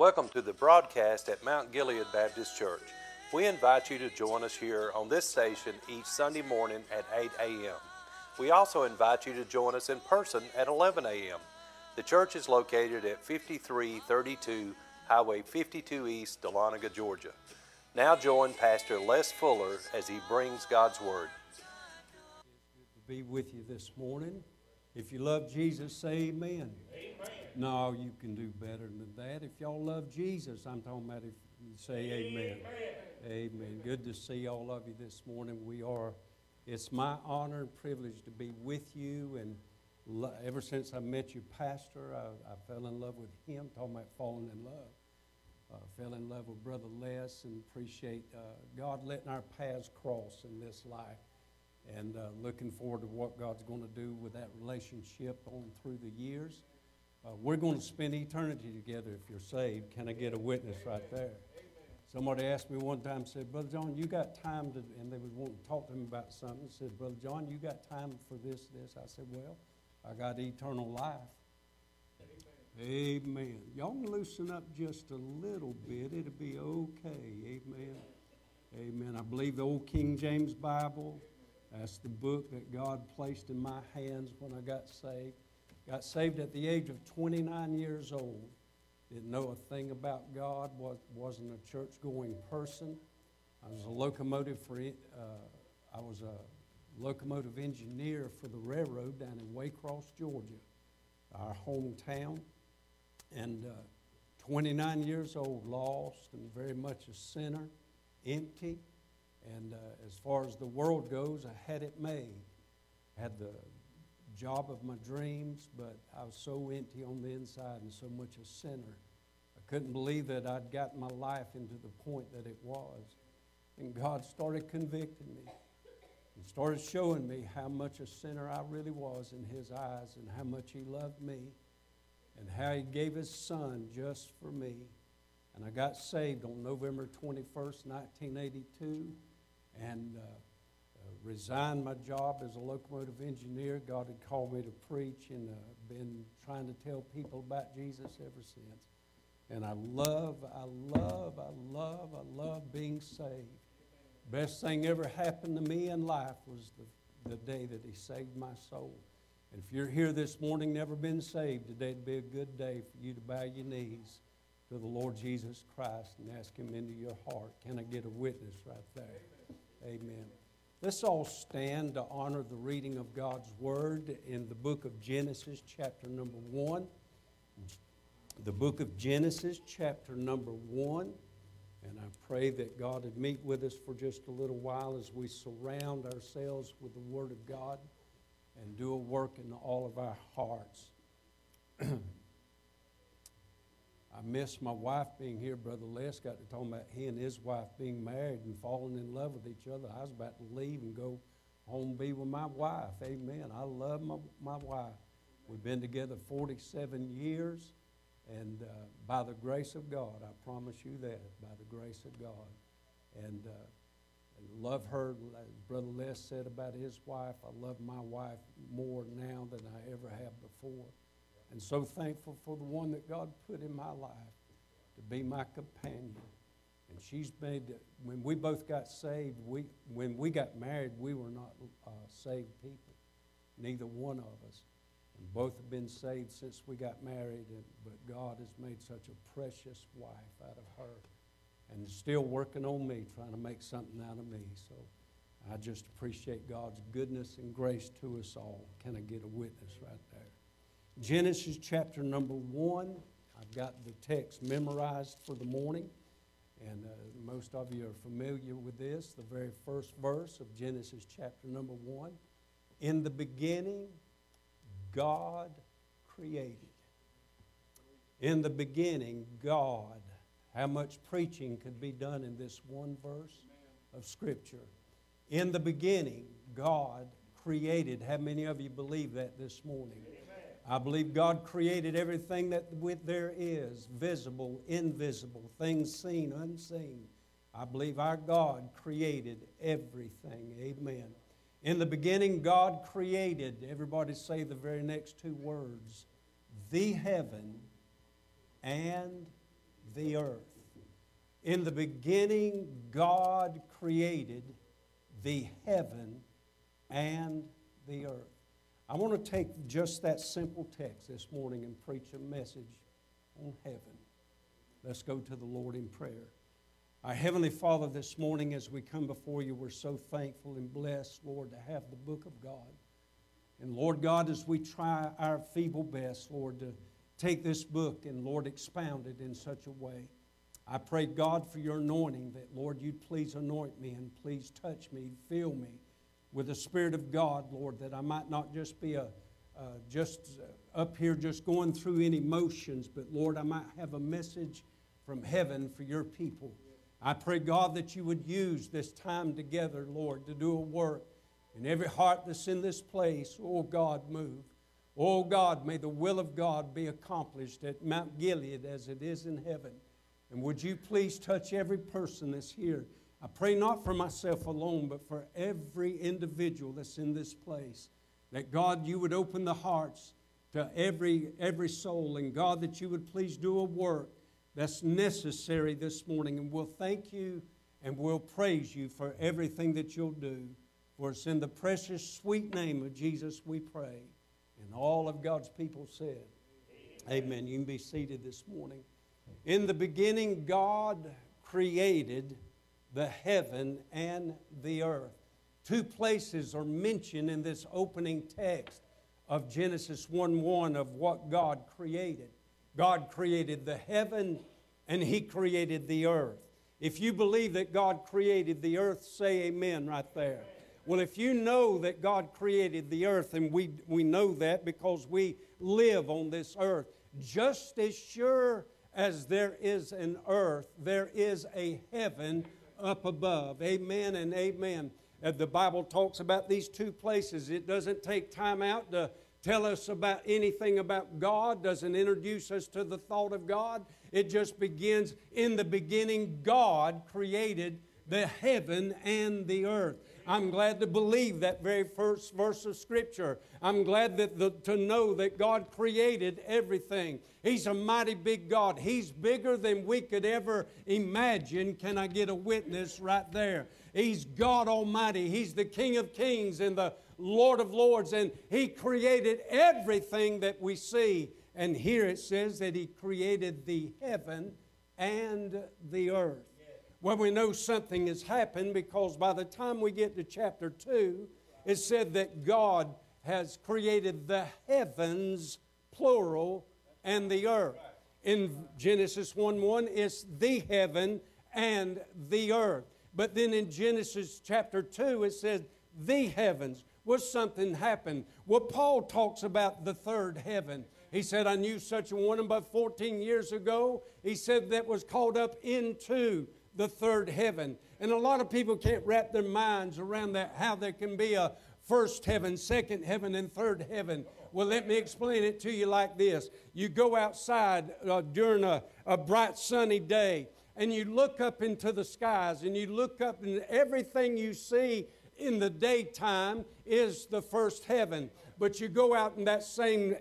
Welcome to the broadcast at Mount Gilead Baptist Church. We invite you to join us here on this station each Sunday morning at 8 a.m. We also invite you to join us in person at 11 a.m. The church is located at 5332 Highway 52 East, Dahlonega, Georgia. Now join Pastor Les Fuller as he brings God's Word. Be with you this morning. If you love Jesus, say amen. Amen. No, you can do better than that. If y'all love Jesus, I'm talking about if you say amen. Amen. Amen. Good to see all of you this morning. We are, it's my honor and privilege to be with you. And lo- ever since I met your pastor, I, I fell in love with him, talking about falling in love. Uh, fell in love with Brother Les and appreciate uh, God letting our paths cross in this life. And uh, looking forward to what God's going to do with that relationship on through the years. Uh, we're going to spend eternity together if you're saved. Can I get a witness right there? Somebody asked me one time, said, Brother John, you got time to, and they was wanting to talk to me about something. Said, Brother John, you got time for this, this? I said, Well, I got eternal life. Amen. Amen. Y'all can loosen up just a little bit. It'll be okay. Amen. Amen. I believe the old King James Bible. That's the book that God placed in my hands when I got saved. Got saved at the age of 29 years old. Didn't know a thing about God. Was, wasn't a church-going person. I was a locomotive for. Uh, I was a locomotive engineer for the railroad down in Waycross, Georgia, our hometown. And uh, 29 years old, lost and very much a sinner, empty. And uh, as far as the world goes, I had it made. I Had the job of my dreams, but I was so empty on the inside and so much a sinner. I couldn't believe that I'd gotten my life into the point that it was. And God started convicting me and started showing me how much a sinner I really was in His eyes and how much He loved me and how He gave His Son just for me. And I got saved on November 21st, 1982, and uh, uh, resigned my job as a locomotive engineer. God had called me to preach and uh, been trying to tell people about Jesus ever since. And I love, I love, I love, I love being saved. Best thing ever happened to me in life was the, the day that He saved my soul. And if you're here this morning, never been saved, today'd be a good day for you to bow your knees to the Lord Jesus Christ and ask Him into your heart. Can I get a witness right there? Amen. Let's all stand to honor the reading of God's Word in the book of Genesis, chapter number one. The book of Genesis, chapter number one. And I pray that God would meet with us for just a little while as we surround ourselves with the Word of God and do a work in all of our hearts. I miss my wife being here. Brother Les got to talking about he and his wife being married and falling in love with each other. I was about to leave and go home be with my wife. Amen. I love my, my wife. We've been together 47 years, and uh, by the grace of God, I promise you that, by the grace of God. And, uh, love her, as Brother Les said about his wife. I love my wife more now than I ever have before and so thankful for the one that God put in my life to be my companion. And she's made, when we both got saved, we, when we got married, we were not uh, saved people, neither one of us. And both have been saved since we got married, and, but God has made such a precious wife out of her and still working on me, trying to make something out of me. So I just appreciate God's goodness and grace to us all. Can I get a witness right there? Genesis chapter number one. I've got the text memorized for the morning, and uh, most of you are familiar with this. The very first verse of Genesis chapter number one. In the beginning, God created. In the beginning, God. How much preaching could be done in this one verse of Scripture? In the beginning, God created. How many of you believe that this morning? I believe God created everything that there is, visible, invisible, things seen, unseen. I believe our God created everything. Amen. In the beginning, God created, everybody say the very next two words, the heaven and the earth. In the beginning, God created the heaven and the earth. I want to take just that simple text this morning and preach a message on heaven. Let's go to the Lord in prayer. Our Heavenly Father, this morning as we come before you, we're so thankful and blessed, Lord, to have the book of God. And Lord God, as we try our feeble best, Lord, to take this book and, Lord, expound it in such a way. I pray, God, for your anointing that, Lord, you'd please anoint me and please touch me, fill me with the Spirit of God, Lord, that I might not just be a, just up here just going through any motions, but Lord, I might have a message from heaven for your people. I pray, God, that you would use this time together, Lord, to do a work in every heart that's in this place. Oh, God, move. Oh, God, may the will of God be accomplished at Mount Gilead as it is in heaven. And would you please touch every person that's here? I pray not for myself alone, but for every individual that's in this place. That God, you would open the hearts to every, every soul, and God, that you would please do a work that's necessary this morning. And we'll thank you and we'll praise you for everything that you'll do. For it's in the precious, sweet name of Jesus we pray. And all of God's people said, Amen. Amen. You can be seated this morning. In the beginning, God created the heaven and the earth. Two places are mentioned in this opening text of Genesis 1 1 of what God created. God created the heaven and He created the earth. If you believe that God created the earth, say amen right there. Well, if you know that God created the earth, and we, we know that because we live on this earth, just as sure as there is an earth, there is a heaven up above. Amen and amen. Uh, the Bible talks about these two places. It doesn't take time out to tell us about anything about God, doesn't introduce us to the thought of God. It just begins in the beginning, God created the heaven and the earth. I'm glad to believe that very first verse of Scripture. I'm glad that the, to know that God created everything. He's a mighty big God. He's bigger than we could ever imagine. Can I get a witness right there? He's God Almighty. He's the King of Kings and the Lord of Lords, and He created everything that we see. And here it says that He created the heaven and the earth. Well, we know something has happened because by the time we get to chapter 2, it said that God has created the heavens, plural, and the earth. In Genesis 1 1, it's the heaven and the earth. But then in Genesis chapter 2, it says the heavens. Was something happened? Well, Paul talks about the third heaven. He said, I knew such a one about 14 years ago. He said that was called up into the third heaven. And a lot of people can't wrap their minds around that, how there can be a first heaven, second heaven, and third heaven. Well, let me explain it to you like this. You go outside uh, during a, a bright sunny day and you look up into the skies and you look up and everything you see in the daytime is the first heaven but you go out in that same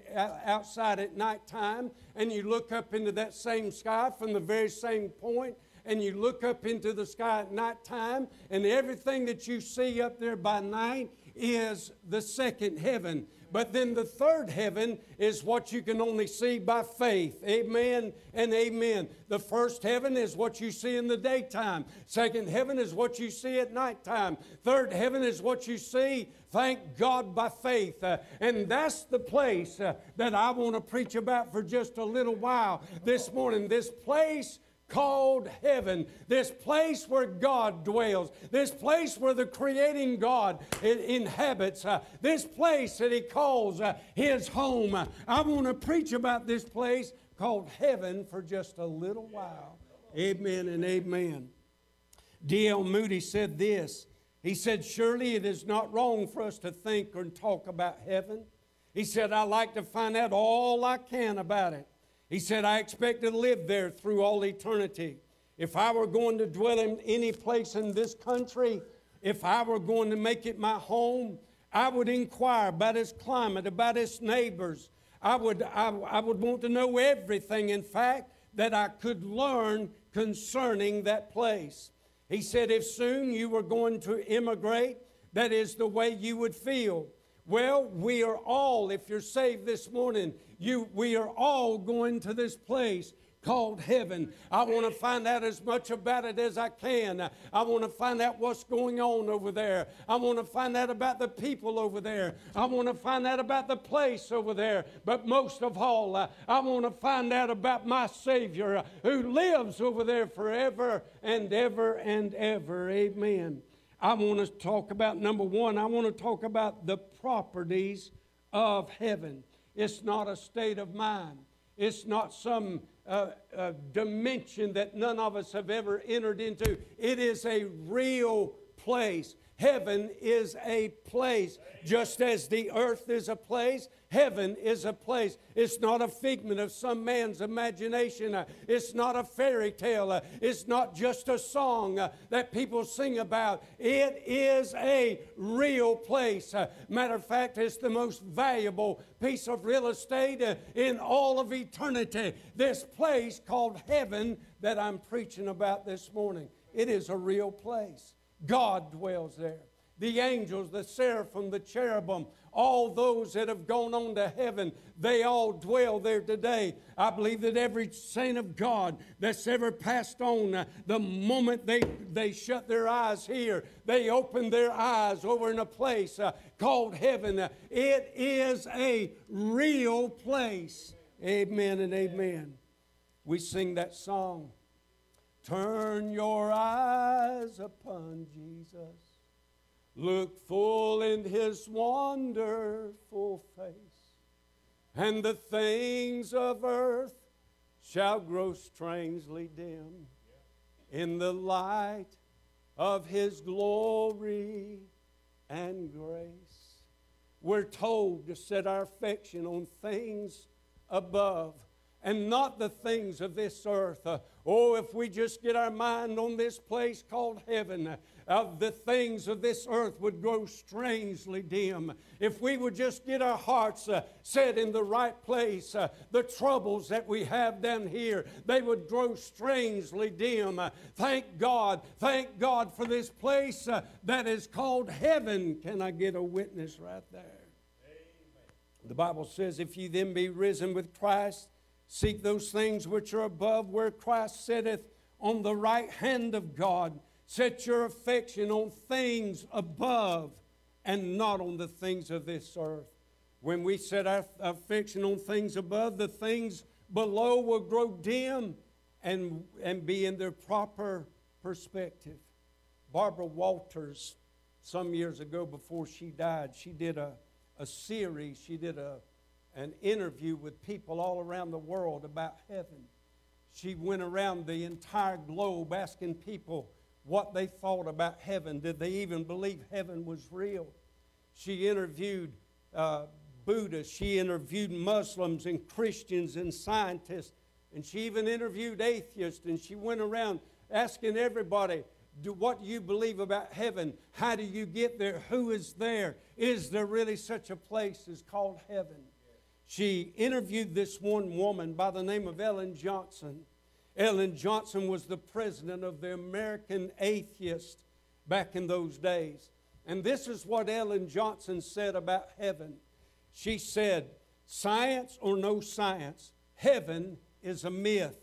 outside at nighttime and you look up into that same sky from the very same point and you look up into the sky at nighttime, and everything that you see up there by night is the second heaven. But then the third heaven is what you can only see by faith. Amen and amen. The first heaven is what you see in the daytime. Second heaven is what you see at nighttime. Third heaven is what you see, thank God, by faith. Uh, and that's the place uh, that I want to preach about for just a little while this morning. This place called heaven, this place where God dwells, this place where the creating God inhabits, uh, this place that He calls uh, His home. I want to preach about this place called heaven for just a little while. Amen and amen. D.L. Moody said this. He said, Surely it is not wrong for us to think and talk about heaven. He said, I like to find out all I can about it. He said, I expect to live there through all eternity. If I were going to dwell in any place in this country, if I were going to make it my home, I would inquire about its climate, about its neighbors. I would, I, I would want to know everything. In fact, that I could learn concerning that place. He said, if soon you were going to immigrate, that is the way you would feel. Well, we are all, if you're saved this morning, you, we are all going to this place called heaven. I want to find out as much about it as I can. I want to find out what's going on over there. I want to find out about the people over there. I want to find out about the place over there. But most of all, uh, I want to find out about my Savior uh, who lives over there forever and ever and ever. Amen. I want to talk about number one, I want to talk about the properties of heaven. It's not a state of mind. It's not some uh, uh, dimension that none of us have ever entered into. It is a real place. Heaven is a place. Just as the earth is a place, heaven is a place. It's not a figment of some man's imagination. It's not a fairy tale. It's not just a song that people sing about. It is a real place. Matter of fact, it's the most valuable piece of real estate in all of eternity. This place called heaven that I'm preaching about this morning. It is a real place. God dwells there. The angels, the seraphim, the cherubim, all those that have gone on to heaven, they all dwell there today. I believe that every saint of God that's ever passed on, uh, the moment they, they shut their eyes here, they open their eyes over in a place uh, called heaven. Uh, it is a real place. Amen and amen. We sing that song. Turn your eyes upon Jesus. Look full in his wonderful face, and the things of earth shall grow strangely dim in the light of his glory and grace. We're told to set our affection on things above and not the things of this earth. Uh, oh, if we just get our mind on this place called heaven, uh, the things of this earth would grow strangely dim. If we would just get our hearts uh, set in the right place, uh, the troubles that we have down here, they would grow strangely dim. Uh, thank God, thank God for this place uh, that is called heaven. Can I get a witness right there? Amen. The Bible says, if you then be risen with Christ, Seek those things which are above, where Christ sitteth on the right hand of God. Set your affection on things above and not on the things of this earth. When we set our affection on things above, the things below will grow dim and, and be in their proper perspective. Barbara Walters, some years ago before she died, she did a, a series, she did a, an interview with people all around the world about heaven. She went around the entire globe asking people what they thought about heaven. Did they even believe heaven was real? She interviewed uh, Buddhists, she interviewed Muslims and Christians and scientists, and she even interviewed atheists. And she went around asking everybody, do, what do you believe about heaven? How do you get there? Who is there? Is there really such a place as called heaven? She interviewed this one woman by the name of Ellen Johnson. Ellen Johnson was the president of the American Atheist back in those days. And this is what Ellen Johnson said about heaven. She said, Science or no science, heaven is a myth.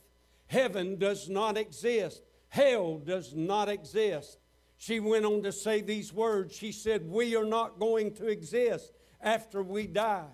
Heaven does not exist. Hell does not exist. She went on to say these words. She said, We are not going to exist after we die.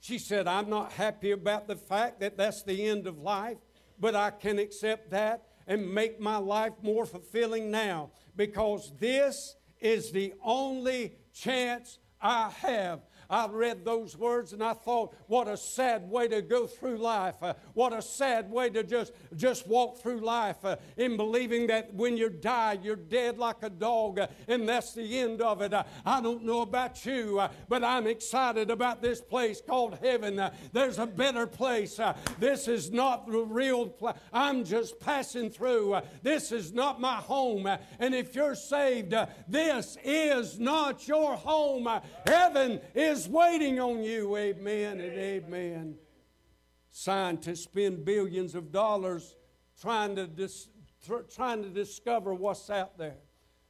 She said, I'm not happy about the fact that that's the end of life, but I can accept that and make my life more fulfilling now because this is the only chance I have I read those words and I thought, what a sad way to go through life. Uh, what a sad way to just, just walk through life uh, in believing that when you die, you're dead like a dog uh, and that's the end of it. Uh, I don't know about you, uh, but I'm excited about this place called heaven. There's a better place. this is not the real place. I'm just passing through. this is not my home. and if you're saved, this is not your home. heaven is is waiting on you. Amen and amen. Scientists spend billions of dollars trying to, dis, tr- trying to discover what's out there.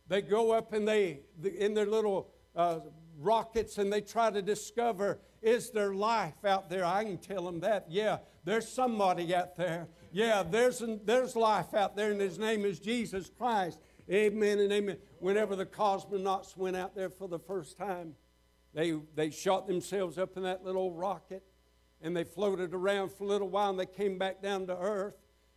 They go up and they, in their little uh, rockets and they try to discover is there life out there? I can tell them that. Yeah, there's somebody out there. Yeah, there's, there's life out there, and his name is Jesus Christ. Amen and amen. Whenever the cosmonauts went out there for the first time, they, they shot themselves up in that little rocket and they floated around for a little while and they came back down to earth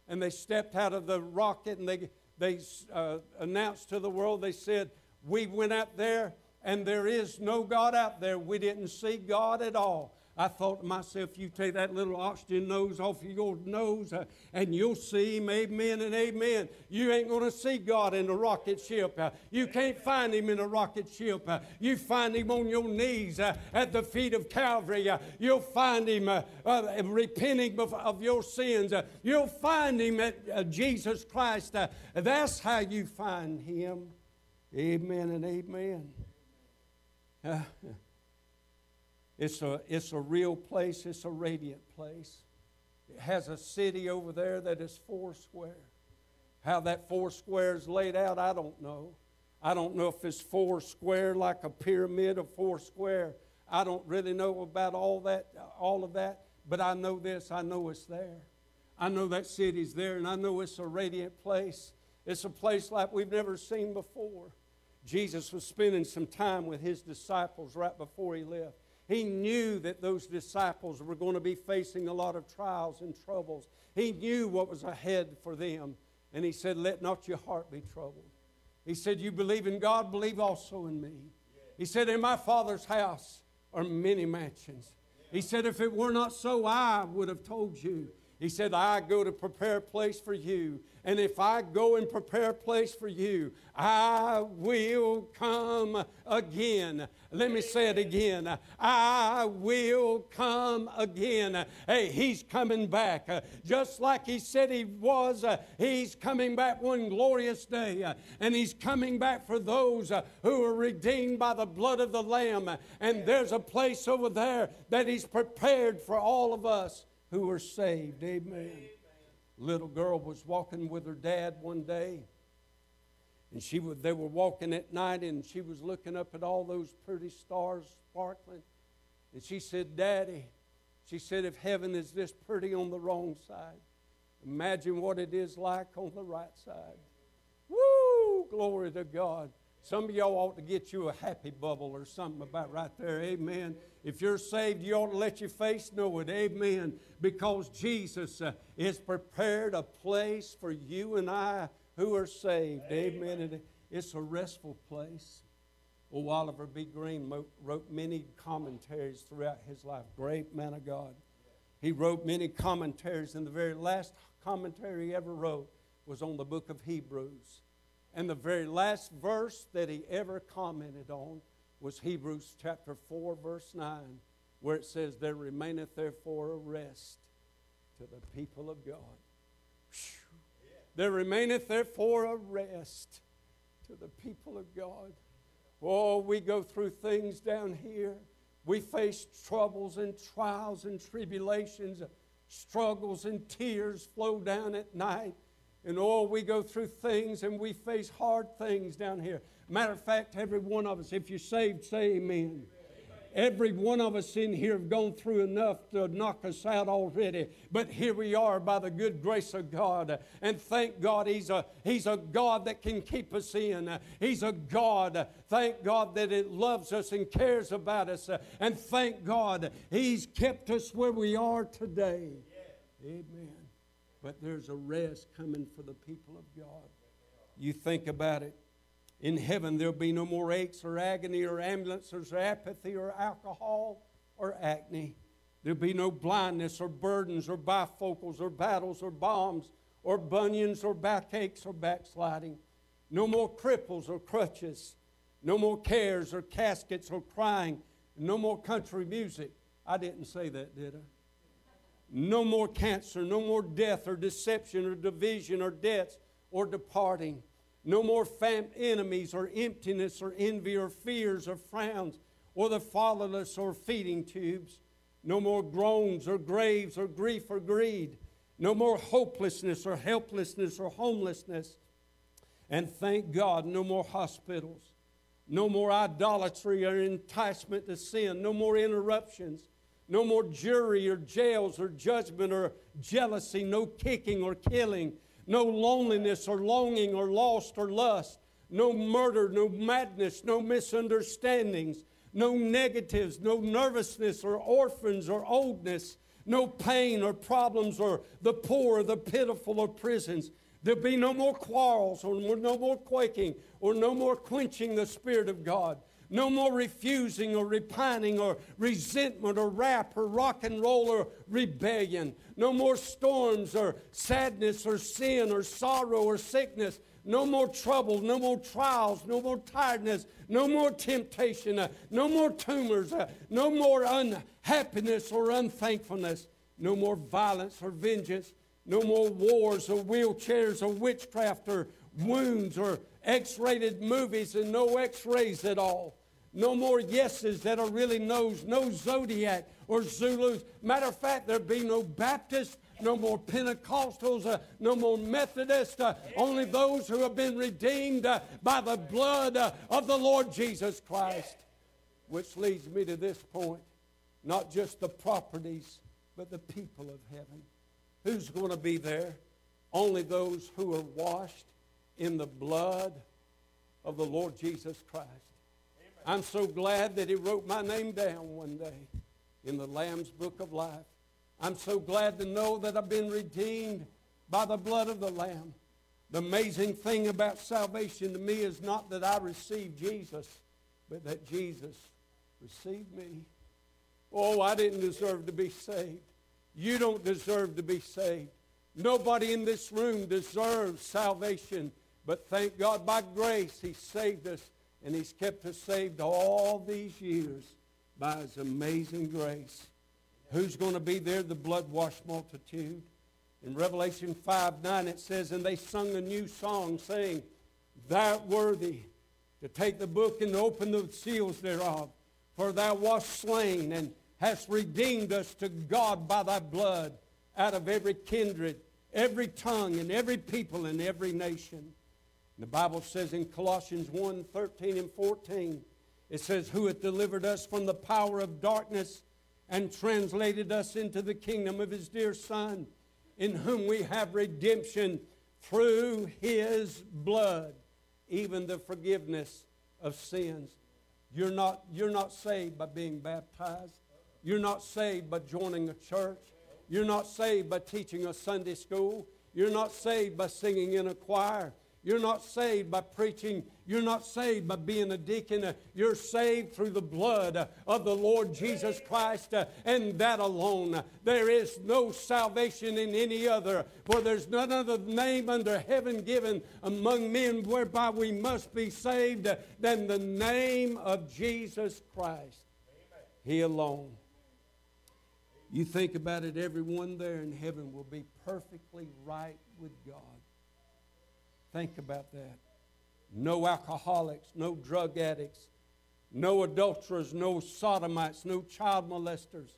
and they stepped out of the rocket and they, they uh, announced to the world, they said, We went out there and there is no God out there. We didn't see God at all. I thought to myself, you take that little oxygen nose off of your nose uh, and you'll see him, amen and amen. You ain't going to see God in a rocket ship. Uh, you can't find him in a rocket ship. Uh, you find him on your knees uh, at the feet of Calvary. Uh, you'll find him uh, repenting of, of, your sins. you'll find him at Jesus Christ. that's how you find him. Amen and amen. It's a, it's a real place, it's a radiant place. It has a city over there that is four square. How that four square is laid out, I don't know. I don't know if it's four square like a pyramid or four square. I don't really know about all that, all of that, but I know this, I know it's there. I know that city's there, and I know it's a radiant place. It's a place like we've never seen before. Jesus was spending some time with his disciples right before he left. He knew that those disciples were going to be facing a lot of trials and troubles. He knew what was ahead for them. And he said, Let not your heart be troubled. He said, You believe in God, believe also in me. He said, In my Father's house are many mansions. He said, If it were not so, I would have told you. He said, I go to prepare a place for you. And if I go and prepare a place for you, I will come again. Let me say it again. I will come again. Hey, he's coming back. just like he said he was, he's coming back one glorious day. and he's coming back for those who are redeemed by the blood of the Lamb. And there's a place over there that he's prepared for all of us who are saved. Amen little girl was walking with her dad one day. And she would, they were walking at night, and she was looking up at all those pretty stars sparkling. And she said, Daddy, she said, if heaven is this pretty on the wrong side, imagine what it is like on the right side. Woo! Glory to God. Some of y'all ought to get you a happy bubble or something about right there. Amen. If you're saved, you ought to let your face know it. Amen. Because Jesus uh, has prepared a place for you and I who are saved. Amen. Amen. It's a restful place. Well, Oliver B. Greene wrote many commentaries throughout his life. Great man of God. He wrote many commentaries, and the very last commentary he ever wrote was on the book of Hebrews. And the very last verse that he ever commented on was Hebrews chapter 4, verse 9, where it says, There remaineth therefore a rest to the people of God. There remaineth therefore a rest to the people of God. Oh, we go through things down here. We face troubles and trials and tribulations, struggles and tears flow down at night. And oh, we go through things and we face hard things down here. Matter of fact, every one of us, if you're saved, say amen. Every one of us in here have gone through enough to knock us out already. But here we are by the good grace of God. And thank God He's a, he's a God that can keep us in. He's a God, thank God, that it loves us and cares about us. And thank God He's kept us where we are today. Amen but there's a rest coming for the people of God. You think about it. In heaven, there'll be no more aches or agony or ambulances or apathy or alcohol or acne. There'll be no blindness or burdens or bifocals or battles or bombs or bunions or backaches or backsliding. No more cripples or crutches. No more cares or caskets or crying. No more country music. I didn't say that, did I? No more cancer, no more death or deception or division or debts or departing. No more fam- enemies or emptiness or envy or fears or frowns or the fatherless or feeding tubes. No more groans or graves or grief or greed. no more hopelessness or helplessness or homelessness. And thank God, no more hospitals, no more idolatry or enticement to sin, no more interruptions, no more jury or jails or judgment or jealousy, no kicking or killing, no loneliness or longing or lust or lust, no murder, no madness, no misunderstandings, no negatives, no nervousness or orphans or oldness, no pain or problems or the poor or the pitiful or prisons. There'll be no more quarrels or no more quaking or no more quenching the Spirit of God. No more refusing or repining or resentment or rap or rock and roll or rebellion. No more storms or sadness or sin or sorrow or sickness. No more trouble, no more trials, no more tiredness, no more temptation, uh, no more tumors, uh, no more unhappiness or unthankfulness, no more violence or vengeance, no more wars or wheelchairs or witchcraft or wounds or X rated movies and no X rays at all. No more yeses that are really no's, no Zodiac or Zulus. Matter of fact, there'll be no Baptists, no more Pentecostals, uh, no more Methodists, uh, only those who have been redeemed uh, by the blood uh, of the Lord Jesus Christ. Which leads me to this point not just the properties, but the people of heaven. Who's going to be there? Only those who are washed in the blood of the Lord Jesus Christ. I'm so glad that He wrote my name down one day in the Lamb's Book of Life. I'm so glad to know that I've been redeemed by the blood of the Lamb. The amazing thing about salvation to me is not that I received Jesus, but that Jesus received me. Oh, I didn't deserve to be saved. You don't deserve to be saved. Nobody in this room deserves salvation, but thank God by grace He saved us, and He's kept us saved all these years by His amazing grace. Who's going to be there? The blood washed multitude. In Revelation 5 9, it says, And they sung a new song, saying, Thou worthy to take the book and open the seals thereof, for thou wast slain and hast redeemed us to God by thy blood out of every kindred, every tongue, and every people and every nation. The Bible says in Colossians 1 13 and 14, it says, Who hath delivered us from the power of darkness and translated us into the kingdom of his dear Son, in whom we have redemption through his blood, even the forgiveness of sins. You're not, you're not saved by being baptized. You're not saved by joining a church. You're not saved by teaching a Sunday school. You're not saved by singing in a choir. You're not saved by preaching. You're not saved by being a deacon. You're saved through the blood of the Lord Jesus Christ and that alone. There is no salvation in any other, for there's none other name under heaven given among men whereby we must be saved than the name of Jesus Christ. He alone. You think about it, everyone there in heaven will be perfectly right with God. Think about that. No alcoholics, no drug addicts, no adulterers, no sodomites, no child molesters,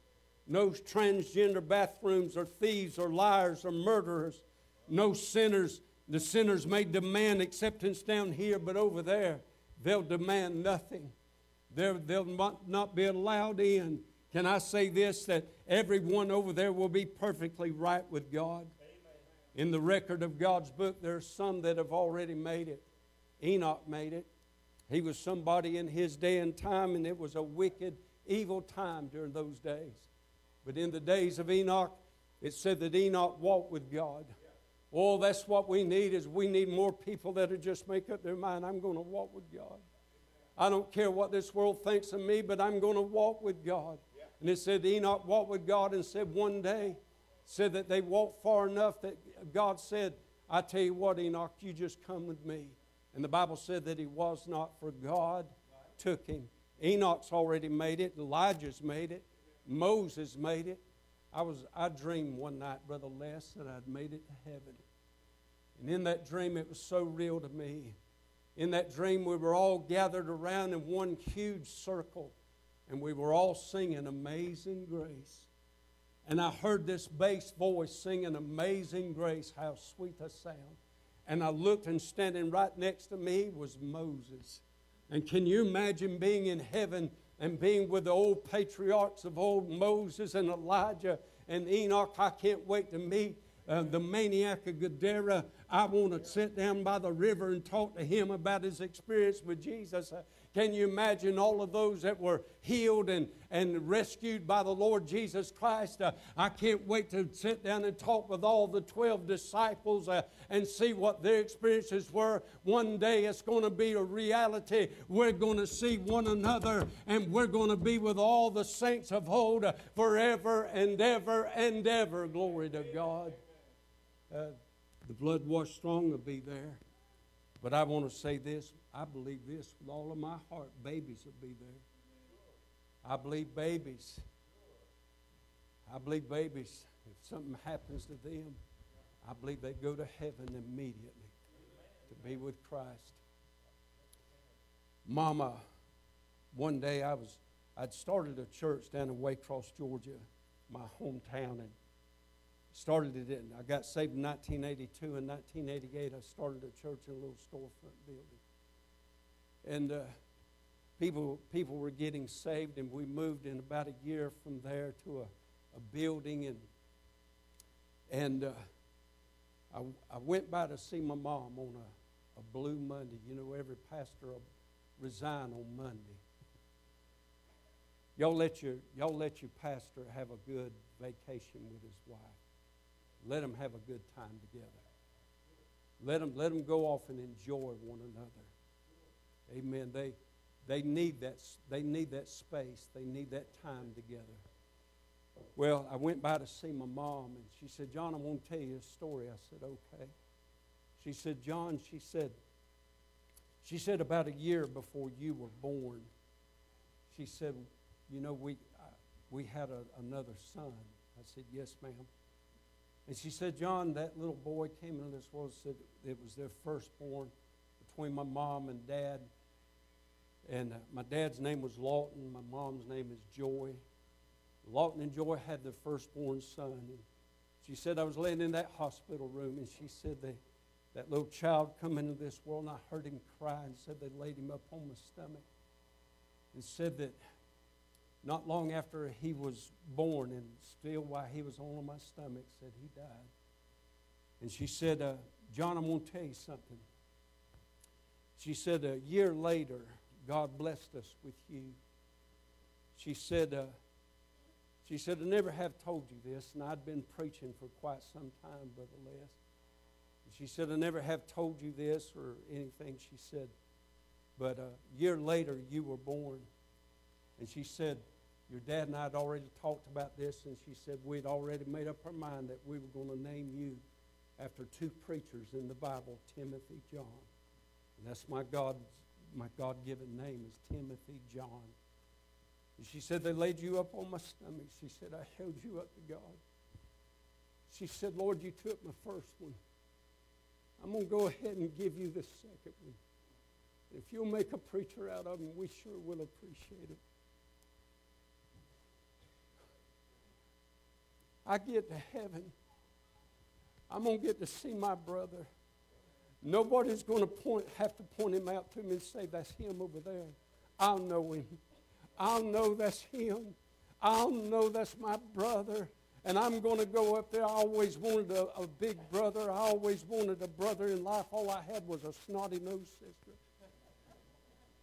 no transgender bathrooms or thieves or liars or murderers, no sinners. The sinners may demand acceptance down here, but over there, they'll demand nothing. they will not be allowed in. Can I say this that everyone over there will be perfectly right with God? In the record of God's book, there are some that have already made it. Enoch made it. He was somebody in his day and time, and it was a wicked, evil time during those days. But in the days of Enoch, it said that Enoch walked with God. Oh, that's what we need is we need more people that will just make up their mind, I'm going to walk with God. I don't care what this world thinks of me, but I'm going to walk with God. And it said Enoch walked with God and said one day, said that they walked far enough that God said, I tell you what, Enoch, you just come with me. And the Bible said that he was not, for God took him. Enoch's already made it. Elijah's made it. Moses made it. I was I dreamed one night, Brother Les, that I'd made it to heaven. And in that dream, it was so real to me. In that dream, we were all gathered around in one huge circle, and we were all singing Amazing Grace. And I heard this bass voice singing Amazing Grace, how sweet the sound. And I looked, and standing right next to me was Moses. And can you imagine being in heaven and being with the old patriarchs of old Moses and Elijah and Enoch? I can't wait to meet uh, the maniac of Gadara. I want to sit down by the river and talk to him about his experience with Jesus. Can you imagine all of those that were healed and, and rescued by the Lord Jesus Christ? Uh, I can't wait to sit down and talk with all the 12 disciples uh, and see what their experiences were. One day it's going to be a reality. We're going to see one another and we're going to be with all the saints of old uh, forever and ever and ever. Glory to God. Uh, the blood washed strong will be there. But I want to say this I believe this with all of my heart babies will be there. I believe babies. I believe babies, if something happens to them, I believe they go to heaven immediately to be with Christ. Mama, one day I was, I'd started a church down in Waycross, Georgia, my hometown, and started it in, I got saved in 1982. In 1988, I started a church in a little storefront building. And uh, people, people were getting saved, and we moved in about a year from there to a, a building. And, and uh, I, I went by to see my mom on a, a blue Monday. You know, every pastor will resign on Monday. Y'all let your, y'all let your pastor have a good vacation with his wife. Let them have a good time together. Let them, let them go off and enjoy one another. Amen. They, they, need that, they need that space, they need that time together. Well, I went by to see my mom, and she said, John, I want to tell you a story. I said, okay. She said, John, she said, she said, about a year before you were born, she said, you know, we, we had a, another son. I said, yes, ma'am. And she said, John, that little boy came into this world, said it was their firstborn between my mom and dad. And uh, my dad's name was Lawton. My mom's name is Joy. Lawton and Joy had their firstborn son. And she said, I was laying in that hospital room, and she said they, that little child come into this world, and I heard him cry, and said they laid him up on my stomach. And said that not long after he was born, and still while he was on my stomach, said he died. And she said, uh, John, I'm going to tell you something. She said, a year later, God blessed us with you. She said, uh, she said, I never have told you this, and I'd been preaching for quite some time, Brother Les. She said, I never have told you this or anything. She said, but a year later, you were born. And she said, your dad and I had already talked about this, and she said we'd already made up our mind that we were going to name you after two preachers in the Bible, Timothy John. And that's my God, my God-given name is Timothy John. And she said they laid you up on my stomach. She said I held you up to God. She said, Lord, you took my first one. I'm going to go ahead and give you the second one. If you'll make a preacher out of him, we sure will appreciate it. I get to heaven, I'm going to get to see my brother. Nobody's going to point, have to point him out to me and say, that's him over there. I'll know him. I'll know that's him. I'll know that's my brother. And I'm going to go up there. I always wanted a, a big brother. I always wanted a brother in life. All I had was a snotty nosed sister.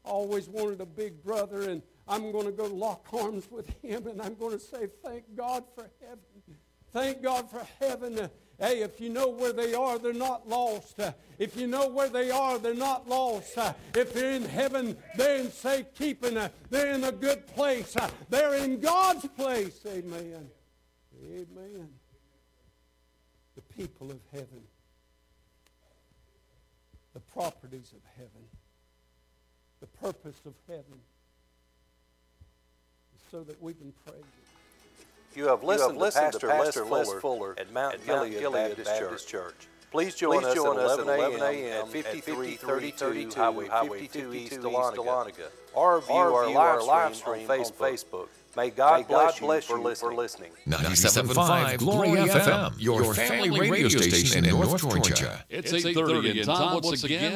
I always wanted a big brother, and I'm going to go lock arms with him, and I'm going to say, Thank God for heaven. Thank God for heaven. Hey, if you know where they are, they're not lost. If you know where they are, they're not lost. If they're in heaven, they're in safe keeping. They're in a good place. They're in God's place. Amen. Amen. The people of heaven, the properties of heaven, the purpose of heaven, so that we can praise. You have listened, listened to Pastor, to Pastor Les, Les Fuller, Fuller at Mount, at Mount Gilead, Gilead Baptist, Baptist Church. Church. Please join us at 11 a.m. at 5332 Highway 52 East Dahlonega, or view our live stream on Facebook. May God bless you for listening. 97.5 Glory FM, your family radio station in North Georgia. It's 8:30 and time once again